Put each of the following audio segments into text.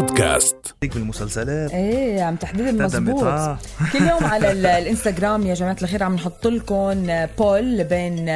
بودكاست. بالمسلسلات. إيه عم تحديدا مزبوط آه. كل يوم على ال- الإنستغرام يا جماعة الخير عم نحط لكم poll بين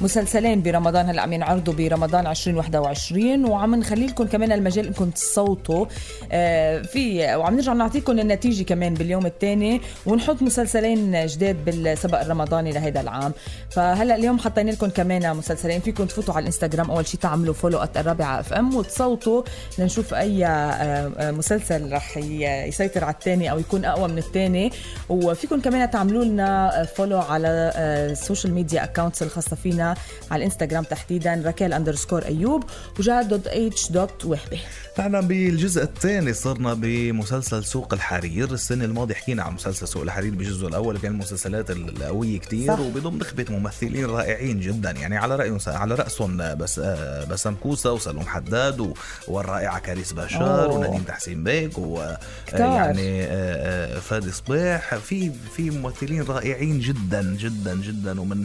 مسلسلين برمضان هلأ عم ينعرضوا برمضان 2021 وعم نخلي لكم كمان المجال إنكم تصوتوا. آه، في وعم نرجع نعطيكم النتيجة كمان باليوم الثاني ونحط مسلسلين جداد بالسبق الرمضاني لهذا العام. فهلأ اليوم حطينا لكم كمان مسلسلين فيكم تفوتوا على الإنستغرام أول شيء تعملوا follow الرابعة FM وتصوتوا لنشوف أي آه، مسلسل رح يسيطر على الثاني أو يكون أقوى من الثاني وفيكم كمان تعملوا لنا follow على آه، ال social media accounts الخاصة فينا على الانستغرام تحديدا ركال underscore ايوب وجاد dot H dot وهبة. نحن بالجزء الثاني صرنا بمسلسل سوق الحرير. السنة الماضية حكينا عن مسلسل سوق الحرير بالجزء الأول كان المسلسلات القوية كتير صح. وبضم نخبة ممثلين رائعين جدا. يعني على رأيهم على رأسهم بس آه، بسام كوسة وسلوم حداد و- والرائعة كاريس باشار ونديم تحسين بيك و آه،. يعني آه، آه، فادي صبيح في في ممثلين رائعين جدا جدا جدا ومن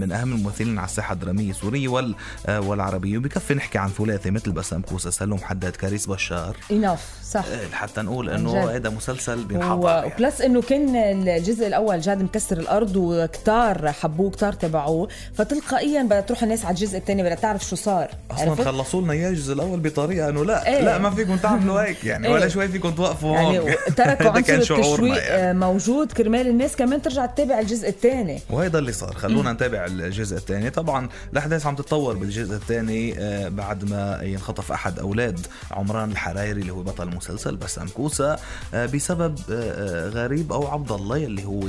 من أهم الممثلين على الساحة الدرامية السورية وال والعربية وبكفي نحكي عن ثلاثي مثل بسام كوسة سلوم حداد كاريس بشار enough صح حتى نقول إنه. هذا مسلسل و- بينحضر يعني. و plus إنه كان الجزء الأول جاد مكسر الأرض وكتار حبوه كتار تبعوه فتلقائيا بدها تروح الناس على الجزء الثاني بدها تعرف شو صار أصلا؟ خلصوا لنا اياه الجزء الأول بطريقة إنه لا إيه. لا ما فيكم تعملوا هيك يعني إيه. ولا شوي فيكم توقفوا يعني هون تركوا هذا كان عنصر التشويق يعني. موجود كرمال الناس كمان ترجع تتابع الجزء الثاني. وهيدا اللي صار. خلونا نتابع الجزء الثاني. طبعا الأحداث عم تتطور بالجزء الثاني آه، بعد ما ينخطف أحد أولاد عمران الحرايري اللي هو بطل المسلسل بسام كوسه آه، بسبب آه، غريب أو عبد الله اللي هو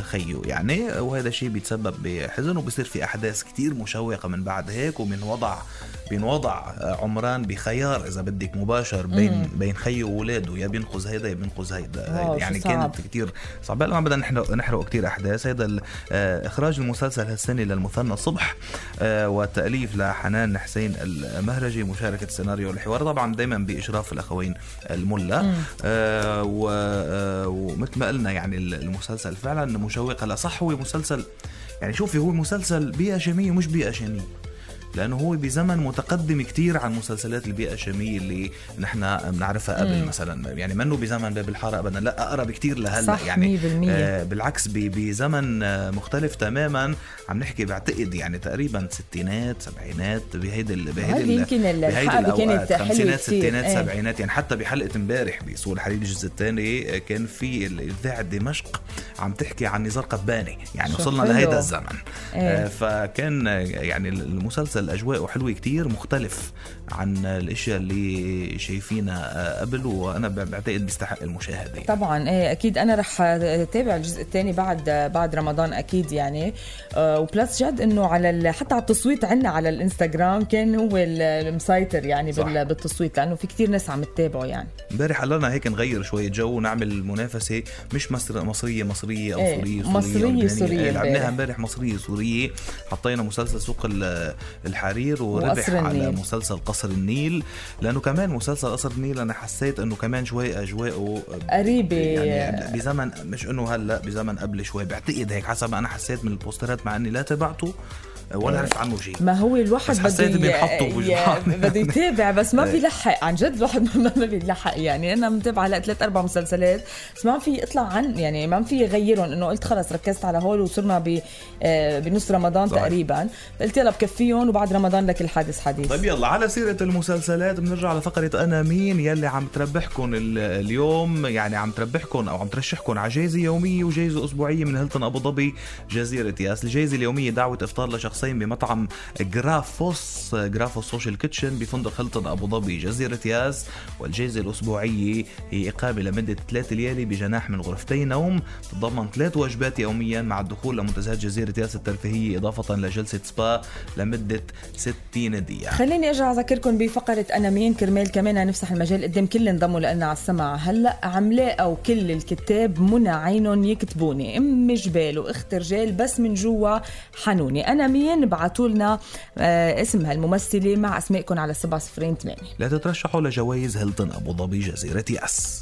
خيه. يعني وهذا الشيء بيتسبب بحزن وبصير في أحداث كتير مشوقة من بعد هيك ومن وضع بينوضع آه، عمران بخيار إذا بدك مباشر بين بين خيه واولاده يا بينقذ هيدا يا بينقذ هيدا. يعني صعب. كانت كتير صعب هلا ما بدنا نحرق نحرق كتير أحداث. هذا ال- آه، إخراج المسلسل هالسنة للمثنى صبح آه، والتاليف لحنان حسين المهرجي مشاركة السيناريو والحوار طبعا دائما بإشراف الأخوين الملا. آه، ومثل ما قلنا يعني المسلسل فعلا مشوق. هلا صح هو مسلسل يعني شوفي هو مسلسل بيئة شامية مش بيئة شامية. لأنه هو بزمن متقدم كتير عن مسلسلات البيئة الشامية اللي نحن بنعرفها قبل مثلا. يعني منه بزمن باب الحارة ابدا. لا أقرب كتير لهلأ. صح، يعني 100%. آه بالعكس بزمن آه، مختلف تماما. عم نحكي بعتقد يعني تقريبا ستينات سبعينات بهيدي بهيدي يمكن ال- بهيدي الحلقة كانت خمسينات. ستينات إيه. سبعينات. يعني حتى بحلقة امبارح بسوق الحرير الجزء الثاني آه، كان في الاذاعه دمشق عم تحكي عن نزار قباني يعني وصلنا. لهيدا الزمن إيه. آه، فكان آه، يعني المسلسل أجواءه حلوة كتير مختلف عن الأشياء اللي شايفينها آه، قبل وأنا بعتقد بيستحق المشاهدة يعني. طبعا إيه أكيد أنا رح اتابع الجزء الثاني بعد بعد رمضان أكيد يعني آه، وبلس جد إنه على حتى على التصويت عندنا على الإنستغرام كان هو ال- المسيطر يعني صح. بال- بالتصويت لأنه في كتير ناس عم تتابعه يعني امبارح قررنا هيك نغير شوية جو ونعمل منافسة مش مصر مصرية مصرية إيه، سورية مصرية أو لبنانية. سورية إيه، لعبناها امبارح. مصرية سورية حطينا مسلسل سوق ال- الحرير وربح على النيل. مسلسل قصر النيل لأنه كمان مسلسل قصر النيل أنا حسيت إنه كمان شوي أجواءه قريبة يعني بزمن مش إنه هلأ بزمن قبل شوي بعتقد هيك حسب ما أنا حسيت من البوسترات مع إني لا تبعته ولا عرفت عنه شيء ما هو الواحد بس حسيت بده بده يتابع بس ما إيه. بيلحق عن جد الواحد ما ما بيلحق يعني أنا متابعة هلا ثلاث أربع مسلسلات بس ما في اطلع عن يعني ما في غيرهم إنه قلت خلص ركزت على هول وصرنا ب آه، بنص رمضان صحيح. تقريبا. قلت يلا بكفيهم وبعد رمضان لك الحادث حديث. طيب يلا على سيرة المسلسلات بنرجع لفقرة أنا مين يلي عم تربحكم ال- اليوم. يعني عم تربحكم أو عم ترشحكم على جايزة يومية وجايزة أسبوعية من هيلتون أبو ظبي جزيرة ياس الجايزة اليومية دعوة إفطار لشخصين بمطعم جرافوس جرافوس سوشيال كيتشن بفندق هيلتون أبو ظبي جزيرة ياس. والجايزة الأسبوعية هي إقامة لمدة ثلاث ليالي بجناح من غرفتي نوم. تتضمن ثلاث وجبات يوميا مع الدخول لمنتزهات جزيرة ياس الترفيهية إضافة لجلسة سبا لمدة 60 دقيقة. خليني أرجع أذكركم بفقرة أنا مين كرمال كمان نفسح المجال قدام كل انضموا لنا على السمع. هلأ عم لاقوا كل الكتاب منى عينهم يكتبوني. أم جبال واخت رجال بس من جوا حنوني. أنا مين؟ ابعتوا لنا آه اسمها الممثله مع اسمائكم على 7 صفرين 8 لا تترشحوا لجوائز هيلتون أبو ظبي جزيرة ياس.